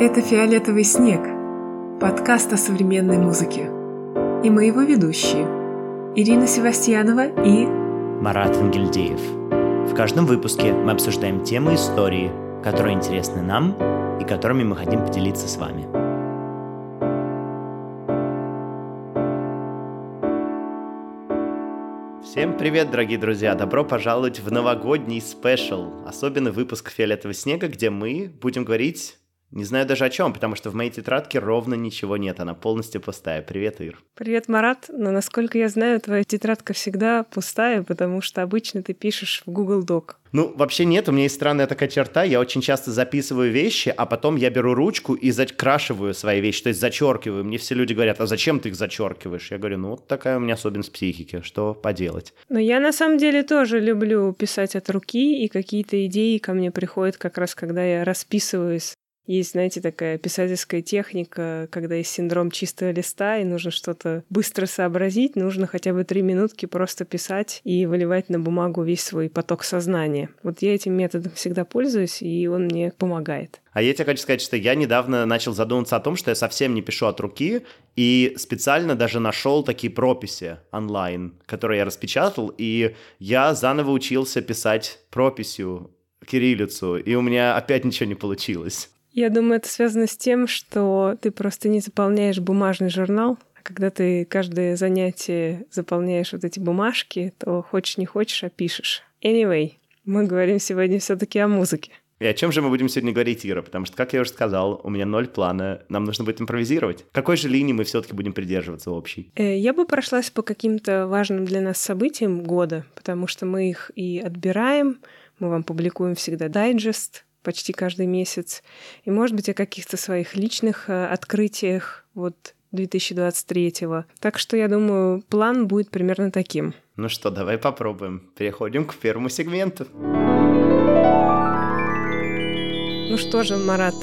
Это «Фиолетовый снег» – подкаст о современной музыке. И мы его ведущие – Ирина Севастьянова и Марат Ангельдеев. В каждом выпуске мы обсуждаем темы истории, которые интересны нам и которыми мы хотим поделиться с вами. Всем привет, дорогие друзья! Добро пожаловать в новогодний спешл, особенный выпуск «Фиолетового снега», где мы будем говорить не знаю даже о чем, потому что в моей тетрадке ровно ничего нет, она полностью пустая. Привет, Ир. Привет, Марат. Но насколько я знаю, твоя тетрадка всегда пустая, потому что обычно ты пишешь в Google Doc. Ну, вообще нет, у меня есть странная такая черта, я очень часто записываю вещи, а потом я беру ручку и закрашиваю свои вещи, то есть зачеркиваю. Мне все люди говорят, а зачем ты их зачеркиваешь? Я говорю, ну, вот такая у меня особенность психики, что поделать. Но я на самом деле тоже люблю писать от руки, и какие-то идеи ко мне приходят как раз, когда я расписываюсь есть, знаете, такая писательская техника, когда есть синдром чистого листа, и нужно что-то быстро сообразить, нужно хотя бы три минутки просто писать и выливать на бумагу весь свой поток сознания. Вот я этим методом всегда пользуюсь, и он мне помогает. А я тебе хочу сказать, что я недавно начал задумываться о том, что я совсем не пишу от руки, и специально даже нашел такие прописи онлайн, которые я распечатал, и я заново учился писать прописью кириллицу, и у меня опять ничего не получилось. Я думаю, это связано с тем, что ты просто не заполняешь бумажный журнал, а когда ты каждое занятие заполняешь вот эти бумажки, то хочешь не хочешь, а пишешь. Anyway, мы говорим сегодня все таки о музыке. И о чем же мы будем сегодня говорить, Ира? Потому что, как я уже сказал, у меня ноль плана, нам нужно будет импровизировать. Какой же линии мы все-таки будем придерживаться общей? Э, я бы прошлась по каким-то важным для нас событиям года, потому что мы их и отбираем, мы вам публикуем всегда дайджест, почти каждый месяц. И, может быть, о каких-то своих личных э, открытиях вот 2023-го. Так что, я думаю, план будет примерно таким. Ну что, давай попробуем. Переходим к первому сегменту. Ну что же, Марат,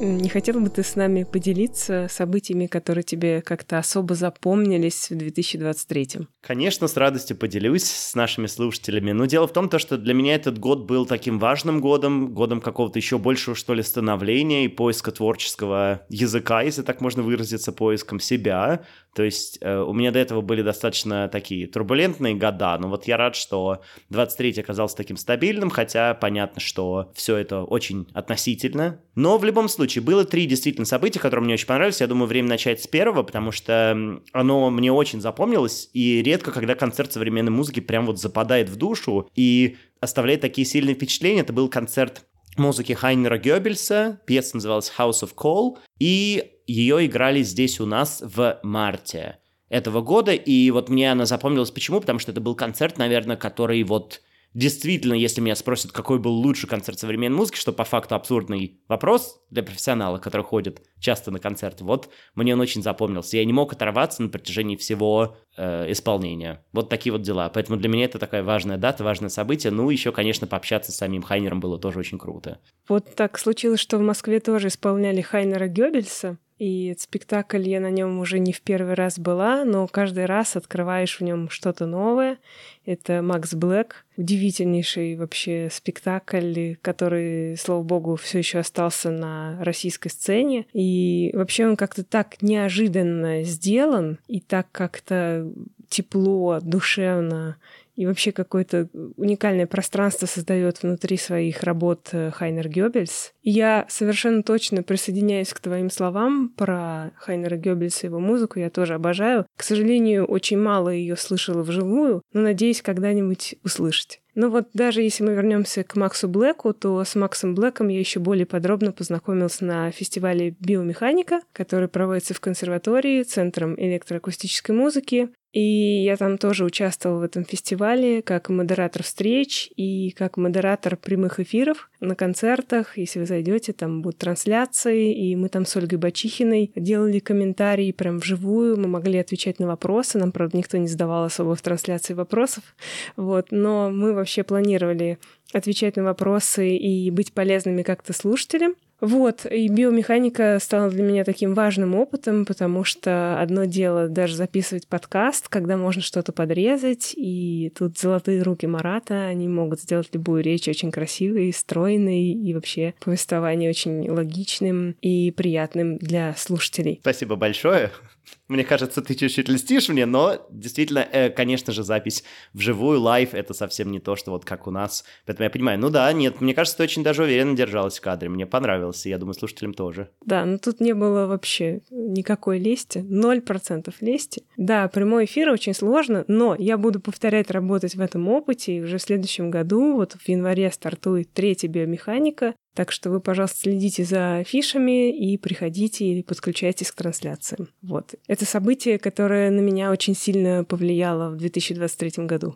не хотел бы ты с нами поделиться событиями, которые тебе как-то особо запомнились в 2023? Конечно, с радостью поделюсь с нашими слушателями. Но дело в том, то, что для меня этот год был таким важным годом, годом какого-то еще большего, что ли, становления и поиска творческого языка, если так можно выразиться, поиском себя. То есть э, у меня до этого были достаточно такие турбулентные года, но вот я рад, что 23 оказался таким стабильным, хотя понятно, что все это очень относительно. Но в любом случае, было три действительно события, которые мне очень понравились. Я думаю, время начать с первого, потому что оно мне очень запомнилось, и редко, когда концерт современной музыки прям вот западает в душу и оставляет такие сильные впечатления. Это был концерт музыки Хайнера Гёббельса, пьеса называлась House of Call, и ее играли здесь у нас в марте этого года, и вот мне она запомнилась. Почему, потому что это был концерт, наверное, который вот действительно, если меня спросят, какой был лучший концерт современной музыки, что по факту абсурдный вопрос для профессионала, который ходит часто на концерты, вот мне он очень запомнился. Я не мог оторваться на протяжении всего э, исполнения. Вот такие вот дела. Поэтому для меня это такая важная дата, важное событие. Ну, еще, конечно, пообщаться с самим Хайнером было тоже очень круто. Вот так случилось, что в Москве тоже исполняли Хайнера Гёббельса. И спектакль я на нем уже не в первый раз была, но каждый раз открываешь в нем что-то новое. Это Макс Блэк, удивительнейший вообще спектакль, который, слава богу, все еще остался на российской сцене. И вообще он как-то так неожиданно сделан и так как-то тепло, душевно и вообще какое-то уникальное пространство создает внутри своих работ э, Хайнер Гёббельс. И я совершенно точно присоединяюсь к твоим словам про Хайнера Гёббельса и его музыку. Я тоже обожаю. К сожалению, очень мало ее слышала вживую, но надеюсь когда-нибудь услышать. Ну вот даже если мы вернемся к Максу Блэку, то с Максом Блэком я еще более подробно познакомился на фестивале биомеханика, который проводится в консерватории Центром электроакустической музыки. И я там тоже участвовала в этом фестивале как модератор встреч и как модератор прямых эфиров на концертах. Если вы зайдете, там будут трансляции, и мы там с Ольгой Бачихиной делали комментарии прям вживую, мы могли отвечать на вопросы. Нам, правда, никто не задавал особо в трансляции вопросов. Вот. Но мы вообще планировали отвечать на вопросы и быть полезными как-то слушателям. Вот, и биомеханика стала для меня таким важным опытом, потому что одно дело даже записывать подкаст, когда можно что-то подрезать, и тут золотые руки Марата, они могут сделать любую речь очень красивой, стройной, и вообще повествование очень логичным и приятным для слушателей. Спасибо большое. Мне кажется, ты чуть-чуть льстишь мне, но действительно, э, конечно же, запись вживую, live, это совсем не то, что вот как у нас. Поэтому я понимаю, ну да, нет, мне кажется, ты очень даже уверенно держалась в кадре, мне понравилось, и я думаю, слушателям тоже. Да, но тут не было вообще никакой лести, ноль процентов лести. Да, прямой эфир очень сложно, но я буду повторять работать в этом опыте, и уже в следующем году, вот в январе стартует третья биомеханика, так что вы, пожалуйста, следите за афишами и приходите или подключайтесь к трансляциям. Вот. Это событие, которое на меня очень сильно повлияло в 2023 году.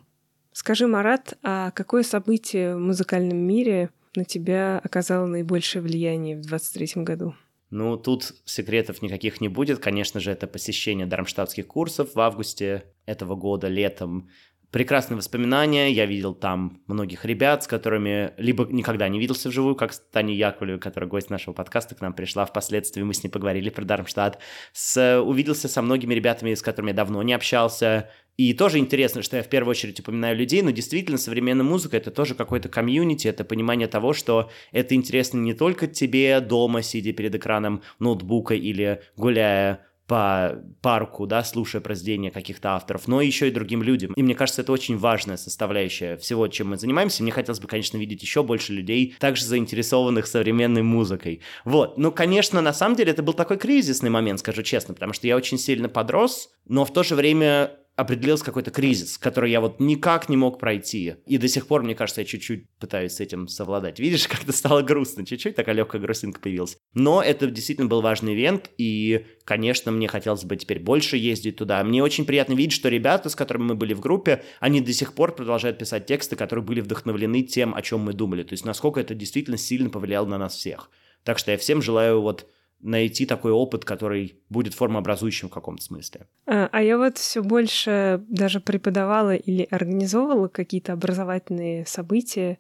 Скажи, Марат, а какое событие в музыкальном мире на тебя оказало наибольшее влияние в 2023 году? Ну, тут секретов никаких не будет. Конечно же, это посещение дармштадтских курсов в августе этого года, летом прекрасные воспоминания. Я видел там многих ребят, с которыми либо никогда не виделся вживую, как с Таней Яковлевой, которая гость нашего подкаста к нам пришла впоследствии, мы с ней поговорили про Дармштадт. С, увиделся со многими ребятами, с которыми я давно не общался. И тоже интересно, что я в первую очередь упоминаю людей, но действительно современная музыка — это тоже какой-то комьюнити, это понимание того, что это интересно не только тебе дома, сидя перед экраном ноутбука или гуляя по парку, да, слушая произведения каких-то авторов, но еще и другим людям. И мне кажется, это очень важная составляющая всего, чем мы занимаемся. Мне хотелось бы, конечно, видеть еще больше людей, также заинтересованных современной музыкой. Вот. Ну, конечно, на самом деле это был такой кризисный момент, скажу честно, потому что я очень сильно подрос, но в то же время определился какой-то кризис, который я вот никак не мог пройти. И до сих пор, мне кажется, я чуть-чуть пытаюсь с этим совладать. Видишь, как-то стало грустно, чуть-чуть такая легкая грустинка появилась. Но это действительно был важный ивент, и, конечно, мне хотелось бы теперь больше ездить туда. Мне очень приятно видеть, что ребята, с которыми мы были в группе, они до сих пор продолжают писать тексты, которые были вдохновлены тем, о чем мы думали. То есть, насколько это действительно сильно повлияло на нас всех. Так что я всем желаю вот найти такой опыт, который будет формообразующим в каком-то смысле. А, а я вот все больше даже преподавала или организовывала какие-то образовательные события,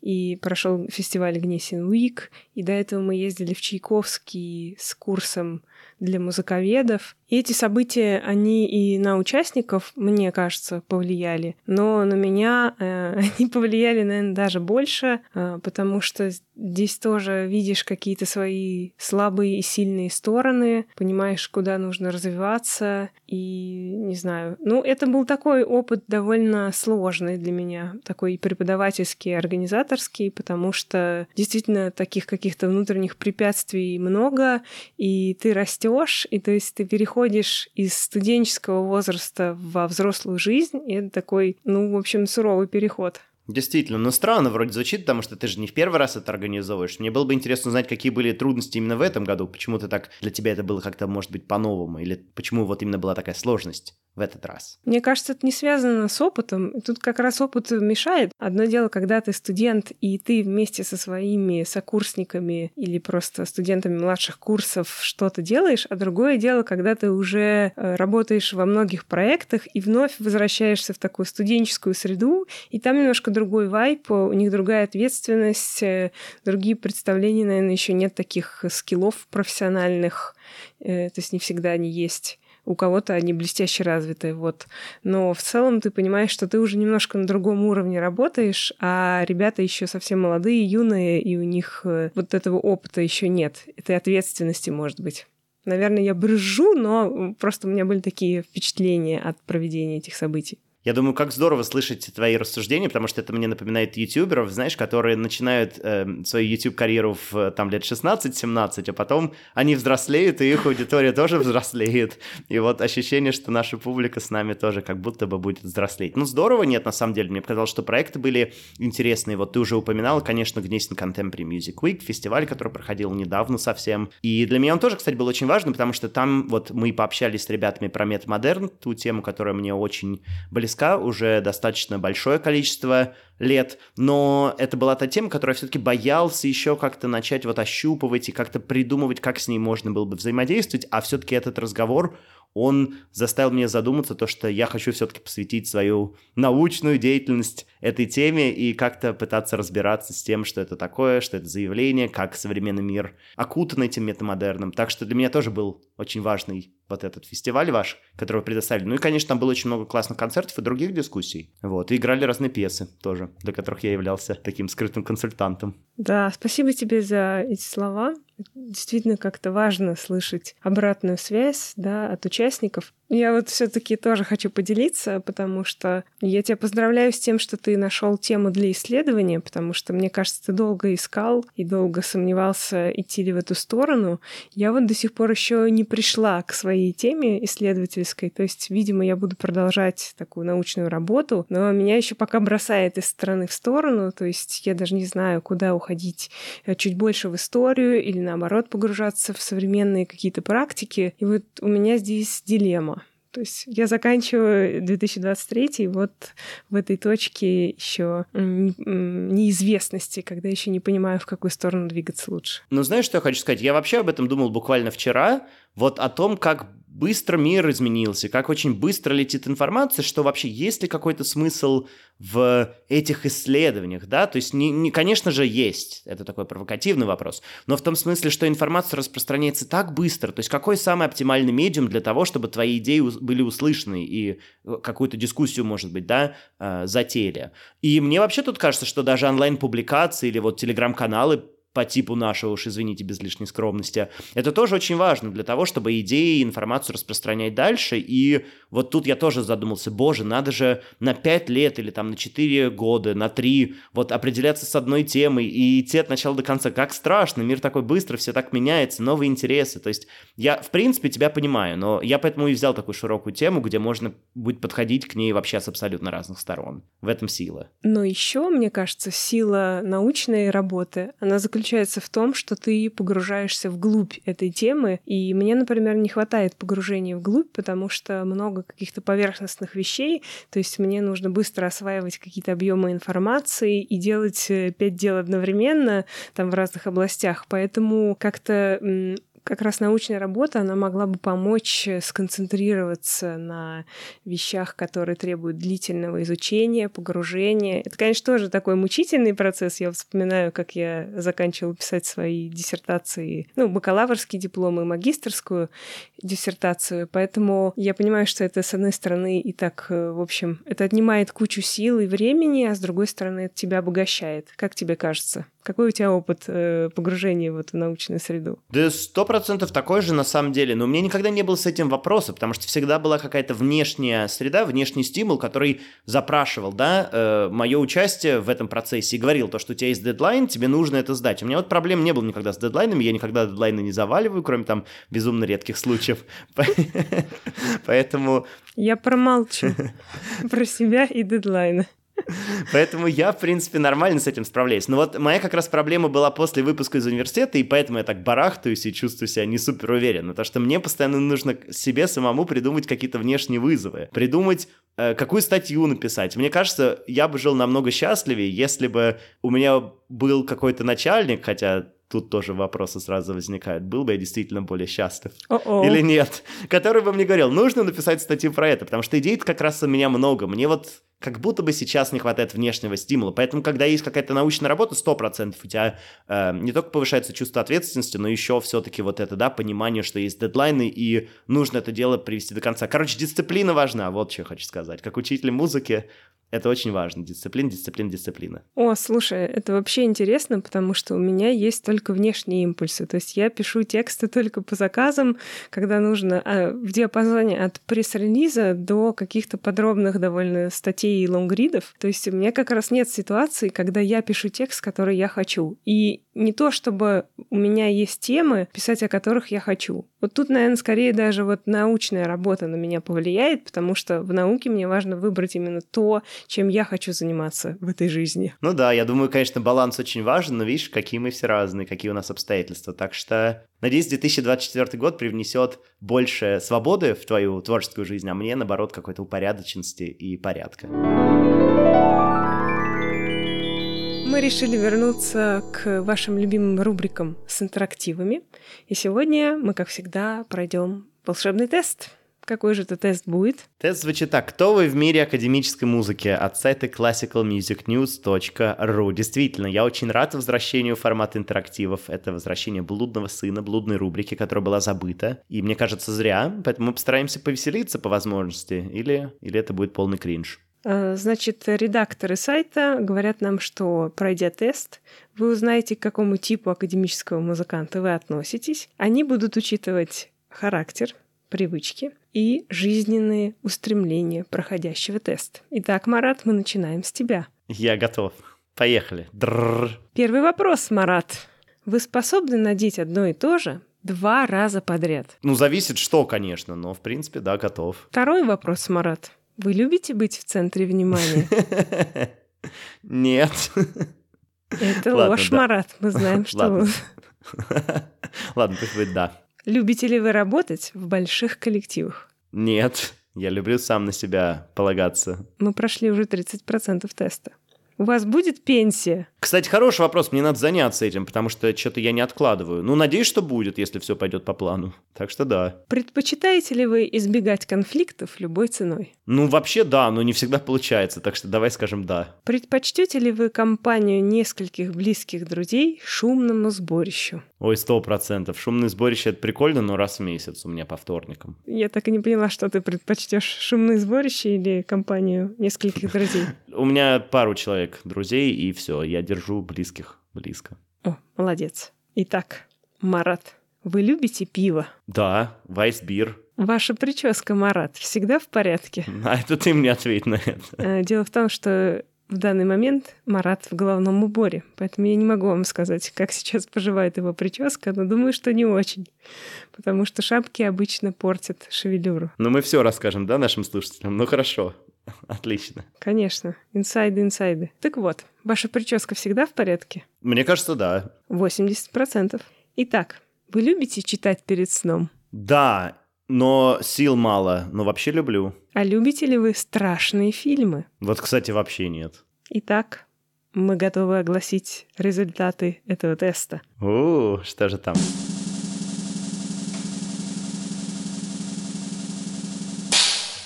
и прошел фестиваль Гнесин Уик, и до этого мы ездили в Чайковский с курсом для музыковедов. И эти события, они и на участников, мне кажется, повлияли, но на меня э, они повлияли, наверное, даже больше, э, потому что здесь тоже видишь какие-то свои слабые и сильные стороны, понимаешь, куда нужно развиваться, и не знаю. Ну, это был такой опыт довольно сложный для меня, такой преподавательский, организаторский, потому что действительно таких каких-то внутренних препятствий много, и ты растешь, и то есть ты переходишь из студенческого возраста во взрослую жизнь, и это такой, ну, в общем, суровый переход. Действительно, но странно вроде звучит, потому что ты же не в первый раз это организовываешь. Мне было бы интересно узнать, какие были трудности именно в этом году, почему ты так, для тебя это было как-то, может быть, по-новому, или почему вот именно была такая сложность в этот раз? Мне кажется, это не связано с опытом. Тут как раз опыт мешает. Одно дело, когда ты студент, и ты вместе со своими сокурсниками или просто студентами младших курсов что-то делаешь, а другое дело, когда ты уже э, работаешь во многих проектах и вновь возвращаешься в такую студенческую среду, и там немножко другой вайп, у них другая ответственность, э, другие представления, наверное, еще нет таких скиллов профессиональных, э, то есть не всегда они есть у кого-то они блестяще развиты, вот. Но в целом ты понимаешь, что ты уже немножко на другом уровне работаешь, а ребята еще совсем молодые, юные, и у них э, вот этого опыта еще нет, этой ответственности, может быть. Наверное, я брыжу, но просто у меня были такие впечатления от проведения этих событий. Я думаю, как здорово слышать твои рассуждения, потому что это мне напоминает ютуберов, знаешь, которые начинают э, свою YouTube-карьеру в там лет 16-17, а потом они взрослеют, и их аудитория тоже взрослеет. И вот ощущение, что наша публика с нами тоже как будто бы будет взрослеть. Ну, здорово нет, на самом деле. Мне показалось, что проекты были интересные. Вот ты уже упоминал, конечно, Гнесин Contemporary Music Week, фестиваль, который проходил недавно совсем. И для меня он тоже, кстати, был очень важным, потому что там вот мы пообщались с ребятами про метамодерн, ту тему, которая мне очень близка близка уже достаточно большое количество лет, но это была та тема, которую я все-таки боялся еще как-то начать вот ощупывать и как-то придумывать, как с ней можно было бы взаимодействовать, а все-таки этот разговор, он заставил меня задуматься то, что я хочу все-таки посвятить свою научную деятельность этой теме и как-то пытаться разбираться с тем, что это такое, что это заявление, как современный мир окутан этим метамодерном. Так что для меня тоже был очень важный вот этот фестиваль ваш, который вы предоставили. Ну и, конечно, там было очень много классных концертов и других дискуссий. Вот, и играли разные пьесы тоже, для которых я являлся таким скрытым консультантом. Да, спасибо тебе за эти слова. Действительно, как-то важно слышать обратную связь да, от участников. Я вот все-таки тоже хочу поделиться, потому что я тебя поздравляю с тем, что ты нашел тему для исследования, потому что, мне кажется, ты долго искал и долго сомневался, идти ли в эту сторону. Я вот до сих пор еще не пришла к своей теме исследовательской, то есть, видимо, я буду продолжать такую научную работу, но меня еще пока бросает из стороны в сторону, то есть я даже не знаю, куда уходить э, чуть больше в историю или наоборот погружаться в современные какие-то практики. И вот у меня здесь дилемма. То есть я заканчиваю 2023, и вот в этой точке еще неизвестности, когда еще не понимаю, в какую сторону двигаться лучше. Ну, знаешь, что я хочу сказать? Я вообще об этом думал буквально вчера, вот о том, как быстро мир изменился, как очень быстро летит информация, что вообще есть ли какой-то смысл в этих исследованиях, да, то есть, не, не, конечно же, есть, это такой провокативный вопрос, но в том смысле, что информация распространяется так быстро, то есть какой самый оптимальный медиум для того, чтобы твои идеи были услышаны и э, какую-то дискуссию, может быть, да, э, затеяли. И мне вообще тут кажется, что даже онлайн-публикации или вот телеграм-каналы по типу нашего, уж извините, без лишней скромности. Это тоже очень важно для того, чтобы идеи и информацию распространять дальше. И вот тут я тоже задумался, боже, надо же на 5 лет или там на 4 года, на 3 вот определяться с одной темой и идти от начала до конца. Как страшно, мир такой быстро, все так меняется, новые интересы. То есть я, в принципе, тебя понимаю, но я поэтому и взял такую широкую тему, где можно будет подходить к ней вообще с абсолютно разных сторон. В этом сила. Но еще, мне кажется, сила научной работы, она заключается заключается в том, что ты погружаешься вглубь этой темы, и мне, например, не хватает погружения вглубь, потому что много каких-то поверхностных вещей, то есть мне нужно быстро осваивать какие-то объемы информации и делать э, пять дел одновременно там в разных областях, поэтому как-то как раз научная работа, она могла бы помочь э, сконцентрироваться на вещах, которые требуют длительного изучения, погружения. Это, конечно, тоже такой мучительный процесс. Я вспоминаю, как я заканчивала писать свои диссертации, ну, бакалаврские дипломы, магистрскую диссертацию. Поэтому я понимаю, что это, с одной стороны, и так, э, в общем, это отнимает кучу сил и времени, а с другой стороны, это тебя обогащает. Как тебе кажется? Какой у тебя опыт э, погружения вот в научную среду? Да процентов такой же на самом деле, но у меня никогда не было с этим вопроса, потому что всегда была какая-то внешняя среда, внешний стимул, который запрашивал, да, э, мое участие в этом процессе и говорил то, что у тебя есть дедлайн, тебе нужно это сдать. У меня вот проблем не было никогда с дедлайнами, я никогда дедлайны не заваливаю, кроме там безумно редких случаев. Поэтому... Я промолчу про себя и дедлайны. Поэтому я, в принципе, нормально с этим справляюсь. Но вот моя как раз проблема была после выпуска из университета, и поэтому я так барахтаюсь и чувствую себя не супер уверенно. Потому что мне постоянно нужно себе самому придумать какие-то внешние вызовы. Придумать, э, какую статью написать. Мне кажется, я бы жил намного счастливее, если бы у меня был какой-то начальник, хотя тут тоже вопросы сразу возникают. Был бы я действительно более счастлив О-о. или нет? Который бы мне говорил, нужно написать статью про это, потому что идей как раз у меня много. Мне вот как будто бы сейчас не хватает внешнего стимула. Поэтому, когда есть какая-то научная работа, 100% у тебя э, не только повышается чувство ответственности, но еще все-таки вот это, да, понимание, что есть дедлайны, и нужно это дело привести до конца. Короче, дисциплина важна, вот что я хочу сказать. Как учитель музыки, это очень важно. Дисциплина, дисциплина, дисциплина. О, слушай, это вообще интересно, потому что у меня есть только внешние импульсы. То есть я пишу тексты только по заказам, когда нужно а, в диапазоне от пресс-релиза до каких-то подробных довольно статей и лонгридов. То есть у меня как раз нет ситуации, когда я пишу текст, который я хочу. И не то, чтобы у меня есть темы, писать о которых я хочу. Вот тут, наверное, скорее даже вот научная работа на меня повлияет, потому что в науке мне важно выбрать именно то, чем я хочу заниматься в этой жизни. Ну да, я думаю, конечно, баланс очень важен, но видишь, какие мы все разные, какие у нас обстоятельства. Так что, надеюсь, 2024 год привнесет больше свободы в твою творческую жизнь, а мне, наоборот, какой-то упорядоченности и порядка. Решили вернуться к вашим любимым рубрикам с интерактивами. И сегодня мы, как всегда, пройдем волшебный тест. Какой же это тест будет? Тест звучит так. Кто вы в мире академической музыки? От сайта classicalmusicnews.ru. Действительно, я очень рад возвращению формата интерактивов. Это возвращение блудного сына, блудной рубрики, которая была забыта. И мне кажется, зря. Поэтому мы постараемся повеселиться по возможности. Или, или это будет полный кринж. А, значит, редакторы сайта говорят нам, что, пройдя тест, вы узнаете, к какому типу академического музыканта вы относитесь. Они будут учитывать характер, привычки и жизненные устремления проходящего теста. Итак, Марат, мы начинаем с тебя. Я готов. Поехали. Дрррр. Первый вопрос, Марат. Вы способны надеть одно и то же два раза подряд? Ну, зависит что, конечно, но, в принципе, да, готов. Второй вопрос, Марат. Вы любите быть в центре внимания? Нет. Это ложь, Марат. Мы знаем, что вы... Ладно, пусть будет да. Любите ли вы работать в больших коллективах? Нет, я люблю сам на себя полагаться. Мы прошли уже 30% теста. У вас будет пенсия? Кстати, хороший вопрос. Мне надо заняться этим, потому что что-то я не откладываю. Ну, надеюсь, что будет, если все пойдет по плану. Так что да. Предпочитаете ли вы избегать конфликтов любой ценой? Ну, вообще да, но не всегда получается, так что давай скажем да. Предпочтете ли вы компанию нескольких близких друзей шумному сборищу? Ой, сто процентов. Шумное сборище — это прикольно, но раз в месяц у меня по вторникам. Я так и не поняла, что ты предпочтешь шумное сборище или компанию нескольких друзей. У меня пару человек друзей, и все, я держу близких близко. О, молодец. Итак, Марат, вы любите пиво? Да, вайсбир. Ваша прическа, Марат, всегда в порядке? А это ты мне ответь на это. Э, дело в том, что в данный момент Марат в головном уборе, поэтому я не могу вам сказать, как сейчас поживает его прическа, но думаю, что не очень, потому что шапки обычно портят шевелюру. Ну, мы все расскажем, да, нашим слушателям? Ну, хорошо. Отлично. Конечно. Инсайды, инсайды. Так вот, ваша прическа всегда в порядке? Мне кажется, да. 80%. Итак, вы любите читать перед сном? Да, но сил мало, но вообще люблю. А любите ли вы страшные фильмы? Вот, кстати, вообще нет. Итак, мы готовы огласить результаты этого теста. О, что же там?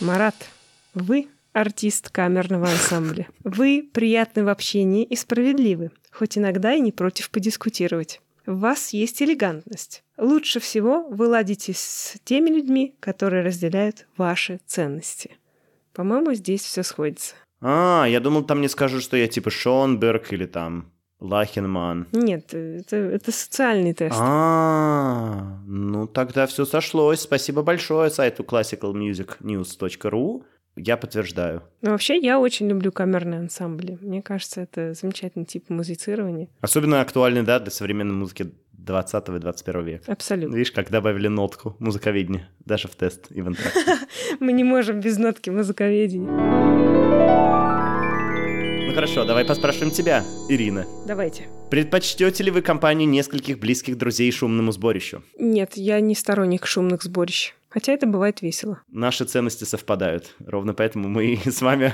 Марат, вы артист камерного ансамбля. Вы приятны в общении и справедливы, хоть иногда и не против подискутировать. В вас есть элегантность. Лучше всего вы ладите с теми людьми, которые разделяют ваши ценности. По-моему, здесь все сходится. А, я думал, там не скажут, что я типа Шонберг или там Лахенман. Нет, это, это социальный тест. А, ну тогда все сошлось. Спасибо большое сайту classicalmusicnews.ru. Я подтверждаю. Ну, вообще, я очень люблю камерные ансамбли. Мне кажется, это замечательный тип музицирования. Особенно актуальный, да, для современной музыки 20 и 21 века. Абсолютно. Видишь, как добавили нотку музыковедения, даже в тест и в Мы не можем без нотки музыковедения. Ну хорошо, давай поспрашиваем тебя, Ирина. Давайте. Предпочтете ли вы компанию нескольких близких друзей шумному сборищу? Нет, я не сторонник шумных сборищ. Хотя это бывает весело. Наши ценности совпадают. Ровно поэтому мы с вами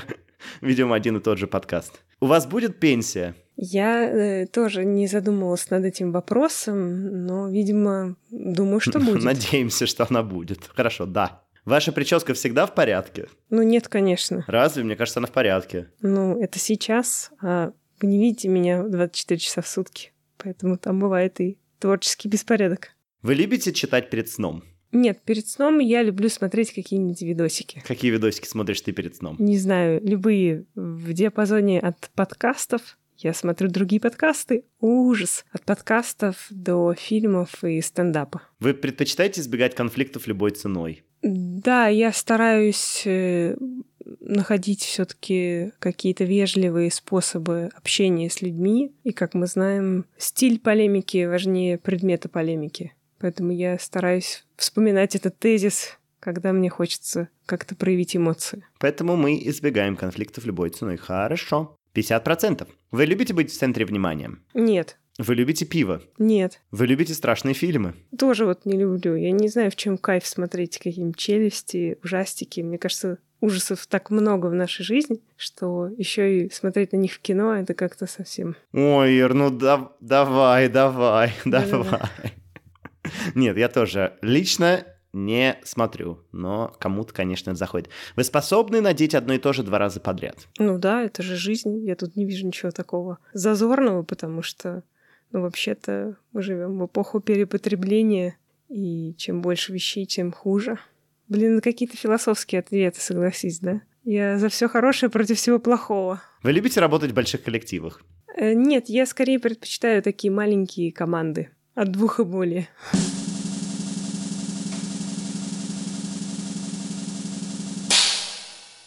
ведем один и тот же подкаст. У вас будет пенсия? Я э, тоже не задумывалась над этим вопросом, но, видимо, думаю, что будет. Надеемся, что она будет. Хорошо, да. Ваша прическа всегда в порядке? Ну нет, конечно. Разве? Мне кажется, она в порядке. Ну, это сейчас, а вы не видите меня 24 часа в сутки. Поэтому там бывает и творческий беспорядок. Вы любите читать перед сном? Нет, перед сном я люблю смотреть какие-нибудь видосики. Какие видосики смотришь ты перед сном? Не знаю, любые в диапазоне от подкастов. Я смотрю другие подкасты. Ужас. От подкастов до фильмов и стендапа. Вы предпочитаете избегать конфликтов любой ценой? Да, я стараюсь э, находить все-таки какие-то вежливые способы общения с людьми. И, как мы знаем, стиль полемики важнее предмета полемики. Поэтому я стараюсь вспоминать этот тезис, когда мне хочется как-то проявить эмоции. Поэтому мы избегаем конфликтов любой ценой. Хорошо. 50%. Вы любите быть в центре внимания? Нет. Вы любите пиво? Нет. Вы любите страшные фильмы? Тоже вот не люблю. Я не знаю, в чем кайф смотреть какие-нибудь челюсти, ужастики. Мне кажется, ужасов так много в нашей жизни, что еще и смотреть на них в кино это как-то совсем. Ой, Ир, ну да, давай, давай, давай. Нет, я тоже. Лично не смотрю, но кому-то, конечно, это заходит. Вы способны надеть одно и то же два раза подряд? Ну да, это же жизнь. Я тут не вижу ничего такого зазорного, потому что, ну, вообще-то мы живем в эпоху перепотребления, и чем больше вещей, тем хуже. Блин, какие-то философские ответы, согласись, да? Я за все хорошее против всего плохого. Вы любите работать в больших коллективах? Э, нет, я скорее предпочитаю такие маленькие команды. От двух и более.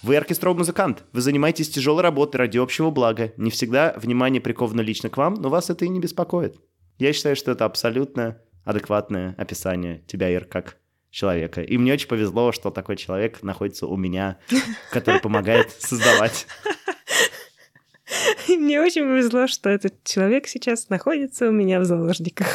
Вы оркестровый музыкант, вы занимаетесь тяжелой работой ради общего блага. Не всегда внимание приковано лично к вам, но вас это и не беспокоит. Я считаю, что это абсолютно адекватное описание тебя, Ир, как человека. И мне очень повезло, что такой человек находится у меня, который помогает создавать И мне очень повезло, что этот человек сейчас находится у меня в заложниках.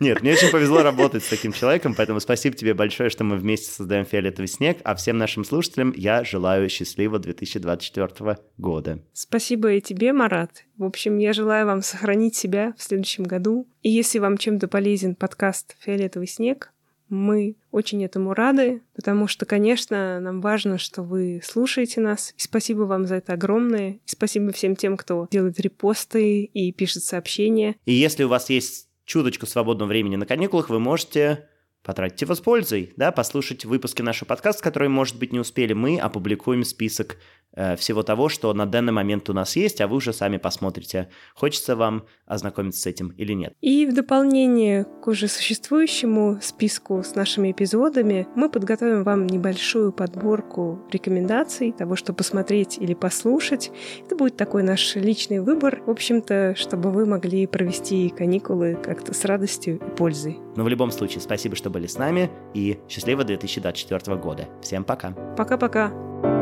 Нет, мне очень повезло работать с таким человеком, поэтому спасибо тебе большое, что мы вместе создаем «Фиолетовый снег», а всем нашим слушателям я желаю счастливого 2024 года. Спасибо и тебе, Марат. В общем, я желаю вам сохранить себя в следующем году. И если вам чем-то полезен подкаст «Фиолетовый снег», мы очень этому рады, потому что, конечно, нам важно, что вы слушаете нас. И спасибо вам за это огромное. И спасибо всем тем, кто делает репосты и пишет сообщения. И если у вас есть чуточку свободного времени на каникулах, вы можете потратить его с пользой, да, послушать выпуски нашего подкаста, которые, может быть, не успели. Мы опубликуем список всего того, что на данный момент у нас есть, а вы уже сами посмотрите, хочется вам ознакомиться с этим или нет. И в дополнение к уже существующему списку с нашими эпизодами мы подготовим вам небольшую подборку рекомендаций того, что посмотреть или послушать. Это будет такой наш личный выбор, в общем-то, чтобы вы могли провести каникулы как-то с радостью и пользой. Но в любом случае, спасибо, что были с нами, и счастливого 2024 года. Всем пока. Пока-пока.